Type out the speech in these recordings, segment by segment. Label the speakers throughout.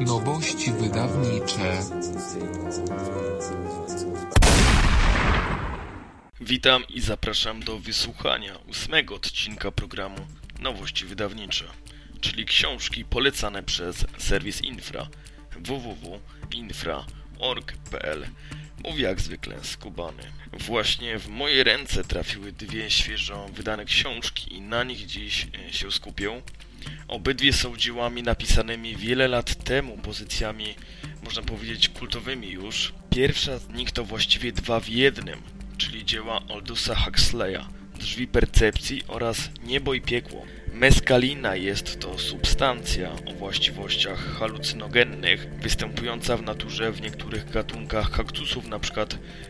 Speaker 1: Nowości wydawnicze.
Speaker 2: Witam i zapraszam do wysłuchania ósmego odcinka programu Nowości wydawnicze, czyli książki polecane przez serwis Infra www.infra.org.pl Mówię jak zwykle skubany. Właśnie w moje ręce trafiły dwie świeżo wydane książki i na nich dziś się skupię. Obydwie są dziełami napisanymi wiele lat temu, pozycjami, można powiedzieć, kultowymi już. Pierwsza z nich to właściwie dwa w jednym, czyli dzieła Aldusa Huxleya, Drzwi Percepcji oraz Niebo i Piekło. Meskalina jest to substancja o właściwościach halucynogennych, występująca w naturze w niektórych gatunkach kaktusów, np.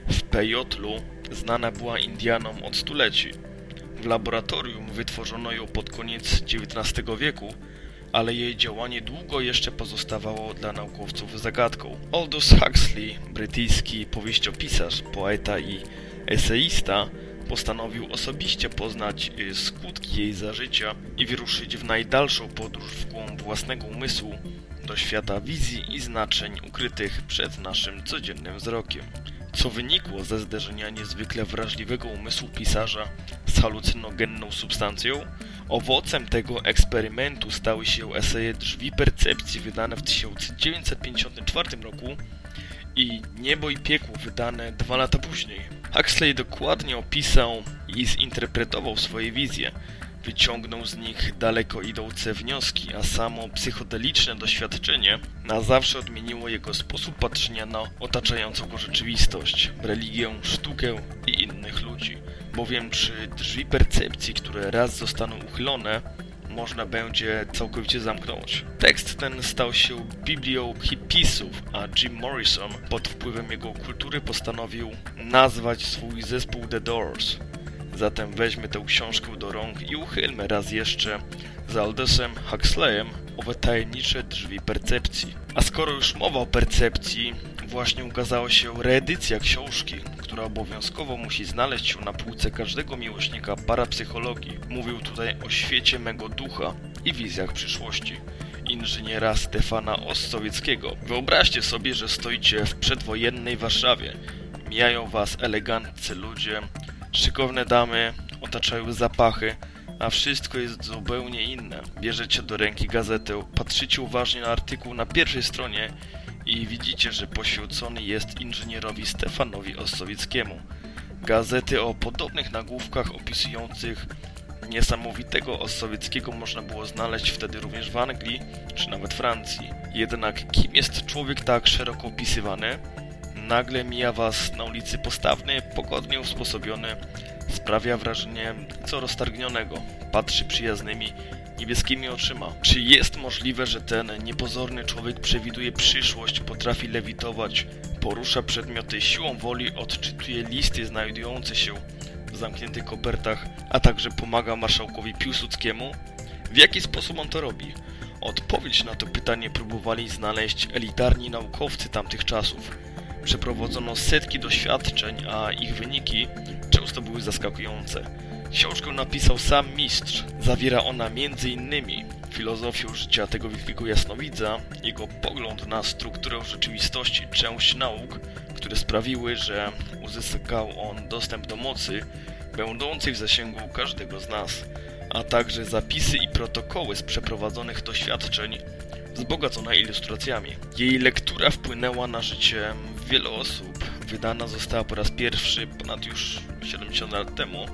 Speaker 2: w pejotlu, znana była Indianom od stuleci. W laboratorium wytworzono ją pod koniec XIX wieku, ale jej działanie długo jeszcze pozostawało dla naukowców zagadką. Aldous Huxley, brytyjski powieściopisarz, poeta i eseista, postanowił osobiście poznać y, skutki jej zażycia i wyruszyć w najdalszą podróż w głąb własnego umysłu do świata wizji i znaczeń ukrytych przed naszym codziennym wzrokiem. Co wynikło ze zderzenia niezwykle wrażliwego umysłu pisarza z halucynogenną substancją? Owocem tego eksperymentu stały się eseje Drzwi Percepcji wydane w 1954 roku i Niebo i Piekło wydane dwa lata później. Huxley dokładnie opisał i zinterpretował swoje wizje. Wyciągnął z nich daleko idące wnioski, a samo psychodeliczne doświadczenie na zawsze odmieniło jego sposób patrzenia na otaczającą go rzeczywistość, religię, sztukę i innych ludzi. Bowiem czy drzwi percepcji, które raz zostaną uchylone, można będzie całkowicie zamknąć. Tekst ten stał się biblią hipisów, a Jim Morrison pod wpływem jego kultury postanowił nazwać swój zespół The Doors. Zatem weźmy tę książkę do rąk i uchylmy raz jeszcze z Aldesem Huxleyem owe tajemnicze drzwi percepcji. A skoro już mowa o percepcji, właśnie ukazała się reedycja książki, która obowiązkowo musi znaleźć się na półce każdego miłośnika parapsychologii. Mówił tutaj o świecie mego ducha i wizjach przyszłości inżyniera Stefana Ossowieckiego. Wyobraźcie sobie, że stoicie w przedwojennej Warszawie. Mijają was eleganccy ludzie, szykowne damy, otaczają zapachy, a wszystko jest zupełnie inne. Bierzecie do ręki gazetę, patrzycie uważnie na artykuł na pierwszej stronie i widzicie, że poświęcony jest inżynierowi Stefanowi Ossowieckiemu. Gazety o podobnych nagłówkach opisujących niesamowitego Ossowieckiego można było znaleźć wtedy również w Anglii czy nawet Francji. Jednak kim jest człowiek tak szeroko opisywany? Nagle mija was na ulicy postawny, pogodnie usposobiony, sprawia wrażenie co roztargnionego. Patrzy przyjaznymi, niebieskimi oczyma. Czy jest możliwe, że ten niepozorny człowiek przewiduje przyszłość, potrafi lewitować, porusza przedmioty siłą woli, odczytuje listy znajdujące się w zamkniętych kopertach, a także pomaga marszałkowi Piłsudskiemu? W jaki sposób on to robi? Odpowiedź na to pytanie próbowali znaleźć elitarni naukowcy tamtych czasów. Przeprowadzono setki doświadczeń, a ich wyniki często były zaskakujące. Książkę napisał sam mistrz. Zawiera ona m.in. filozofię życia tego wielkiego jasnowidza, jego pogląd na strukturę rzeczywistości, część nauk, które sprawiły, że uzyskał on dostęp do mocy, będącej w zasięgu każdego z nas, a także zapisy i protokoły z przeprowadzonych doświadczeń, wzbogacone ilustracjami. Jej lektura wpłynęła na życie wielu osób. Wydana została po raz pierwszy ponad już 70 lat temu.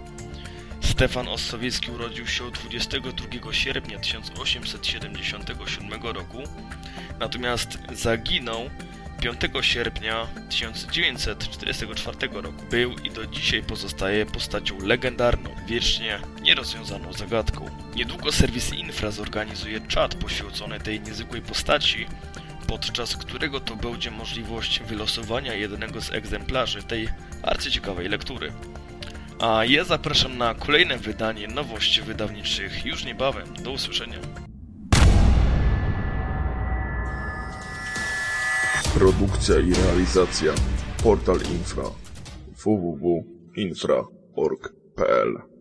Speaker 2: Stefan Ossowiecki urodził się 22 sierpnia 1877 roku, natomiast zaginął 5 sierpnia 1944 roku. Był i do dzisiaj pozostaje postacią legendarną, wiecznie nierozwiązaną zagadką. Niedługo serwis Infra zorganizuje czat poświęcony tej niezwykłej postaci, podczas którego to będzie możliwość wylosowania jednego z egzemplarzy tej arcyciekawej lektury. A ja zapraszam na kolejne wydanie nowości wydawniczych już niebawem. Do usłyszenia.
Speaker 3: Produkcja i realizacja Portal Infra www.infra.org.pl